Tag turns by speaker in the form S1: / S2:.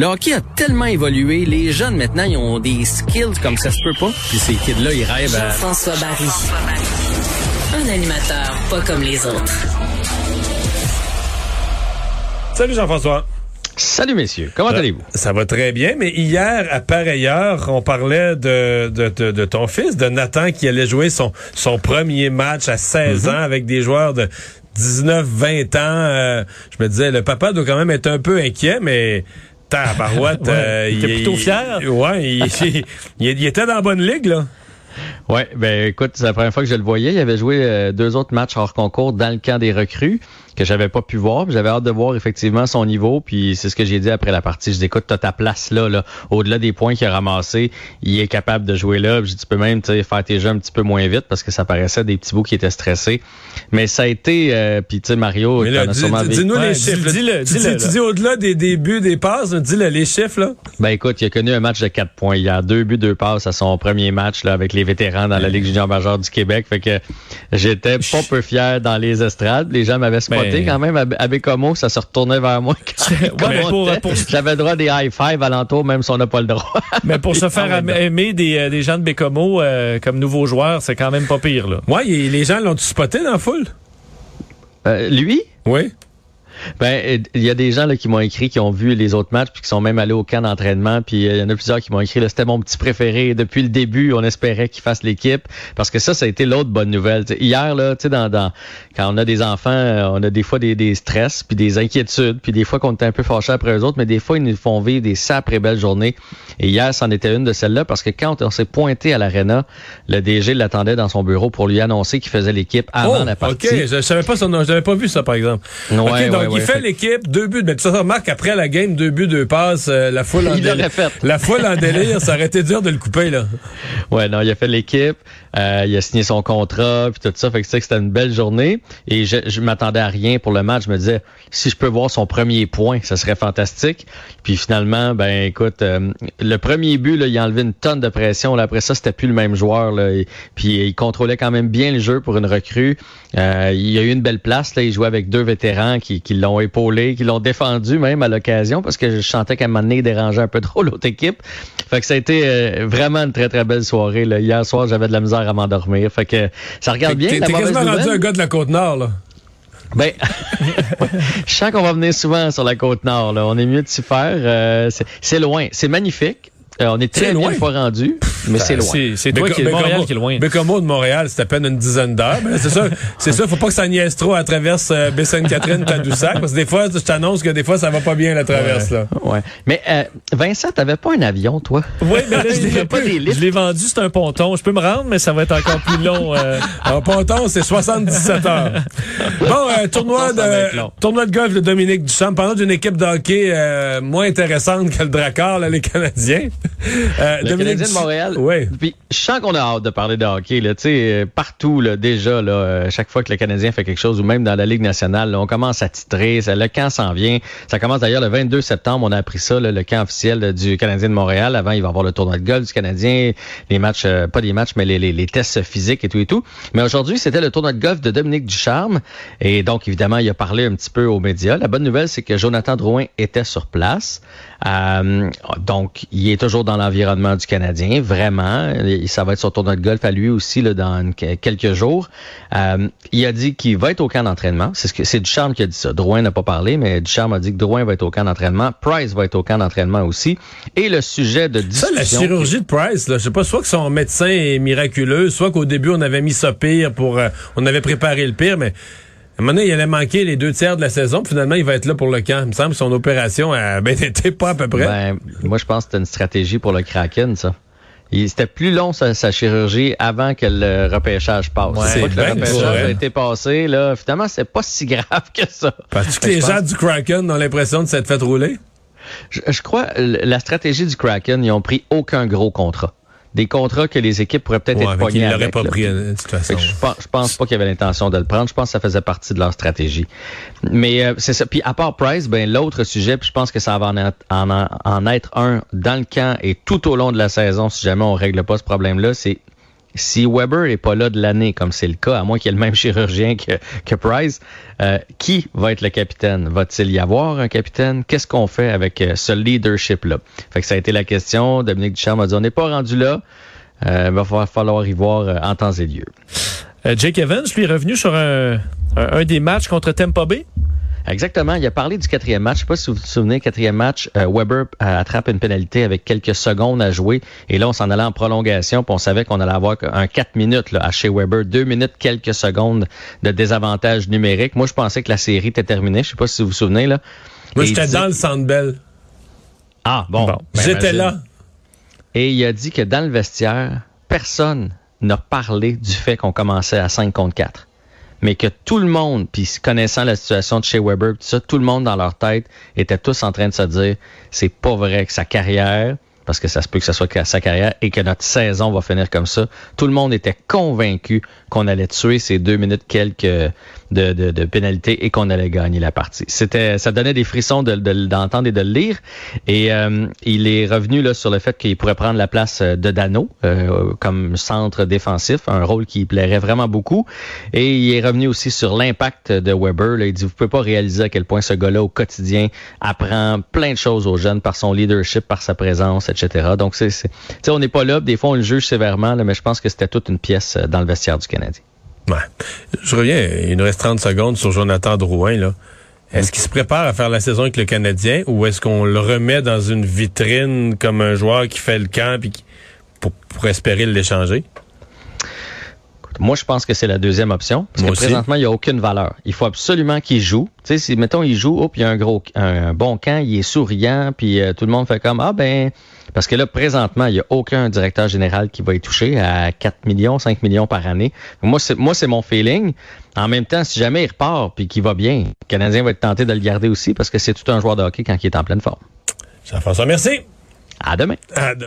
S1: Le hockey a tellement évolué, les jeunes maintenant, ils ont des skills comme ça se peut pas. Puis ces kids-là, ils rêvent à...
S2: François Barry. Un animateur pas comme les autres.
S3: Salut Jean-François.
S4: Salut messieurs, comment allez-vous?
S3: Ça va très bien, mais hier, à pareille heure, on parlait de, de, de, de ton fils, de Nathan, qui allait jouer son, son premier match à 16 ans avec des joueurs de 19, 20 ans. Euh, je me disais, le papa doit quand même être un peu inquiet, mais tabarouette.
S5: Ouais,
S3: euh,
S5: il était plutôt fier?
S3: Ouais, il, il- il était dans la bonne ligue, là.
S4: Ouais, ben écoute, c'est la première fois que je le voyais. Il avait joué euh, deux autres matchs hors concours dans le camp des recrues que j'avais pas pu voir. J'avais hâte de voir effectivement son niveau. Puis c'est ce que j'ai dit après la partie. Je dis écoute, t'as ta place là, là. Au-delà des points qu'il a ramassés, il est capable de jouer là. Puis j'ai dit, tu peux même tu sais, faire tes jeux un petit peu moins vite parce que ça paraissait des petits bouts qui étaient stressés. Mais ça a été, euh, puis tu sais Mario,
S3: Mais là, dis-
S4: sûrement
S3: dis-
S5: Ouais,
S3: les
S5: dis-
S3: chiffres. là.
S5: dis-le,
S3: tu,
S5: dis-le,
S3: dis- tu dis au-delà des débuts, des passes, dis-le, les chiffres, là.
S4: Ben écoute, il a connu un match de 4 points. Il a deux buts, deux passes à son premier match là, avec les vétérans dans la Ligue junior majeure du Québec. Fait que j'étais pas peu fier dans les estrades. Les gens m'avaient spoté
S5: Ben-
S4: quand même à, à Bécomo. Ça se retournait vers moi.
S5: Ouais, mais pour-
S4: J'avais droit à des high five alentour, même si on n'a pas le droit.
S5: Mais pour se faire
S4: Ah non.
S5: aimer des, euh, des gens de Bécomo euh, comme nouveaux joueurs, c'est quand même pas pire. Là.
S3: Ouais, les gens l'ont-tu spoté dans la foule?
S4: Euh, lui?
S3: Oui.
S4: Ben, euh, il y a des gens là, qui m'ont écrit, qui ont vu les autres matchs, puis qui sont même allés au camp d'entraînement. Puis euh, il y en a plusieurs qui m'ont écrit, c'était mon petit préféré. Depuis le début, on espérait qu'il fasse l'équipe. Parce que ça, ça a été l'autre bonne nouvelle. T'sais, hier, là, tu sais, dans, dans, quand on a des enfants, euh, on a des fois des, des stress, puis des inquiétudes, puis des fois qu'on est un peu fâché après eux autres, mais des fois, ils nous font vivre des sacrées belles journées. Et hier, c'en était une de celles-là, parce que quand on s'est pointé à l'aréna, le DG l'attendait dans son bureau pour lui annoncer qu'il faisait l'équipe avant
S3: oh,
S4: la partie.
S3: OK, je, je savais pas son nom, j'avais pas vu ça, par exemple.
S4: Ouais,
S3: OK,
S4: ouais,
S3: donc
S4: ouais,
S3: il fait
S4: fait-
S3: l'équipe, deux buts, mais tu sais, remarque après la game, deux buts, deux passes, euh, la foule en
S4: Il
S3: délire.
S4: fait.
S3: La foule en délire, ça aurait été dur de le couper, là.
S4: Ouais, non, il a fait l'équipe, euh, il a signé son contrat, puis tout ça, fait que que c'était une belle journée. Et je, je m'attendais à rien pour le match. Je me disais, si je peux voir son premier point, ça serait fantastique. Puis finalement, ben écoute, euh, le premier but, là, il a enlevé une tonne de pression. Là, après ça, c'était plus le même joueur. Là, puis il contrôlait quand même bien le jeu pour une recrue. Euh, il a eu une belle place. Là, il jouait avec deux vétérans qui, qui l'ont épaulé, qui l'ont défendu même à l'occasion, parce que je sentais qu'à un moment donné, il dérangeait un peu trop l'autre équipe. Fait que ça a été euh, vraiment une très très belle soirée. Là. Hier soir, j'avais de la misère à m'endormir. Fait que ça regarde bien.
S3: T'es quasiment rendu un gars de la Côte-Nord, là.
S4: Ben, je sens qu'on va venir souvent sur la côte nord. Là. On est mieux de s'y faire. Euh, c'est- loin. C'est magnifique. Euh, on est très loin. une fois rendu, mais c'est loin.
S5: C'est c'est toi qui es Montréal qui est loin.
S3: Bécomo de Montréal, c'est à peine une dizaine d'heures. Mais c'est ça, c'est ça, faut pas que ça niaise trop à travers euh, Baie-Sainte-Catherine, Tadoussac, parce que des fois, je t'annonce que des fois, ça va pas bien la traverse, là.
S4: Ouais. Mais euh, Vincent, t'avais pas un avion, toi?
S5: Oui, mais là, je l'ai
S4: pas des
S5: je l'ai vendu, c'est un ponton. Je peux me rendre, mais ça va être encore plus long. euh.
S3: En ponton, c'est 77 heures. Bon, euh, tournoi, de, tournoi de golf de Dominique Duchamp. Parlons d'une équipe de hockey euh, moins intéressante que le Drakkar, là, les Canadiens. Euh,
S4: Le Canadien de
S3: Duchamp-
S4: Montréal.
S3: Oui.
S4: Puis je sens qu'on a hâte de parler de hockey. Là, Tu sais, euh, partout, là, déjà, là, euh, chaque fois que le Canadien fait quelque chose, ou même dans la Ligue nationale, là, on commence à titrer. Ça, le camp s'en vient. Ça commence d'ailleurs le 22 septembre. On a appris ça, là, le camp officiel du Canadien de Montréal. Avant, il va y avoir le tournoi de golf du Canadien, les matchs, euh, pas des matchs, mais les, les, les tests physiques et tout et tout. Mais aujourd'hui, c'était le tournoi de golf de Dominique Ducharme. Et donc, évidemment, il a parlé un petit peu aux médias. La bonne nouvelle, c'est que Jonathan Drouin était sur place. Donc, il est toujours dans l'environnement du Canadien, vraiment. Et Ça va être son tournoi de golf à lui aussi là, dans une- quelques jours. Euh, il a dit qu'il va être au camp d'entraînement. C'est ce que c'est Ducharme qui a dit ça. Drouin n'a pas parlé, mais Ducharme a dit que Drouin va être au camp d'entraînement. Price va être au camp d'entraînement aussi. Et le sujet de
S3: Ça,
S4: discussion...
S3: la chirurgie de Price, là, je sais pas, soit que son médecin est miraculeux, soit qu'au début, on avait mis ça pire pour, euh, on avait préparé le pire, mais à un moment donné, il allait manquer les deux tiers de la saison, puis finalement, il va être là pour le camp. Il me semble que son opération a bien été pas à peu près.
S4: Ben, moi, je pense que c'était une stratégie pour le Kraken, ça. Il- C'était plus long sa, sa chirurgie avant que le repêchage passe.
S5: Ouais.
S4: C'est pas que le repêchage a
S3: elle.
S4: été passé, là. Finalement, c'est pas si grave que ça.
S3: Parce que les gens du Kraken ont l'impression de s'être fait rouler?
S4: Je, je crois la stratégie du Kraken, ils ont pris aucun gros contrat. Des contrats que les équipes pourraient peut-être
S3: Ouais,
S4: être
S3: l'aurait
S4: avec.
S3: pas pris, euh, de toute façon.
S4: je pense, je pense pas qu'il avait l'intention de le prendre. Je pense que ça faisait partie de leur stratégie. Mais euh, c'est ça. Puis à part Price, ben l'autre sujet, puis je pense que ça va en être, en, en être un dans le camp et tout au long de la saison, si jamais on règle pas ce problème-là, c'est Si Weber n'est pas là de l'année, comme c'est le cas, à moins qu'il y ait le même chirurgien que, que Price, euh, qui va être le capitaine? Va-t-il y avoir un capitaine? Qu'est-ce qu'on fait avec euh, ce leadership-là? Fait que ça a été la question. Dominique Ducharme a dit, on n'est pas rendu là. Euh, il va falloir y voir en temps et lieu.
S5: Jake Evans, lui, est revenu sur un, un, un des matchs contre Tampa Bay?
S4: Exactement. Il a parlé du quatrième match. Je sais pas si vous vous souvenez, quatrième match, euh, Weber euh, attrape une pénalité avec quelques secondes à jouer. Et là, on s'en allait en prolongation. Puis on savait qu'on allait avoir un 4 minutes là, à chez Weber. Deux minutes, quelques secondes de désavantage numérique. Moi, je pensais que la série était terminée. Je sais pas si vous vous souvenez. là.
S3: Moi, j'étais
S4: dit-
S3: dans le Centre Bell.
S4: Ah, bon.
S5: Bon.
S4: Ben,
S3: J'étais là.
S4: Et il a dit que dans le vestiaire, personne n'a parlé du fait qu'on commençait à 5 contre 4. Mais que tout le monde, puis connaissant la situation de chez Weber, tout tout le monde dans leur tête était tous en train de se dire, c'est pas vrai que sa carrière, parce que ça se peut que ce soit sa carrière et que notre saison va finir comme ça. Tout le monde était convaincu qu'on allait tuer ces deux minutes quelques de, de, de pénalité et qu'on allait gagner la partie. C'était, ça donnait des frissons de, de- d'entendre et de le lire. Et euh, il est revenu là sur le fait qu'il pourrait prendre la place euh, de Dano euh, comme centre défensif, un rôle qui plairait vraiment beaucoup. Et il est revenu aussi sur l'impact de Weber. Là. Il dit vous pouvez pas réaliser à quel point ce gars-là au quotidien apprend plein de choses aux jeunes par son leadership, par sa présence, etc. Donc c'est, on n'est pas là. Des fois on le juge sévèrement, là, mais je pense que c'était toute une pièce euh, dans le vestiaire du Canadien.
S3: Ouais. Je reviens, il nous reste 30 secondes sur Jonathan Drouin. Là. Est-ce qu'il se prépare à faire la saison avec le Canadien ou est-ce qu'on le remet dans une vitrine comme un joueur qui fait le camp puis qui- pour, pour espérer l'échanger?
S4: Moi, je pense que c'est la deuxième option. Parce
S3: Moi
S4: que
S3: aussi.
S4: présentement, il n'y a aucune valeur. Il faut absolument qu'il joue. Tu sais, si, mettons, il joue, hop, il y a un gros, un bon camp, il est souriant, puis euh, tout le monde fait comme, ah ben, parce que là, présentement, il n'y a aucun directeur général qui va y toucher à 4 millions, 5 millions par année. Moi, c'est, moi, c'est mon feeling. En même temps, si jamais il repart puis qu'il va bien, le Canadien va être tenté de le garder aussi parce que c'est tout un joueur de hockey quand il est en pleine forme.
S3: Jean-François, merci.
S4: À demain.
S3: À de-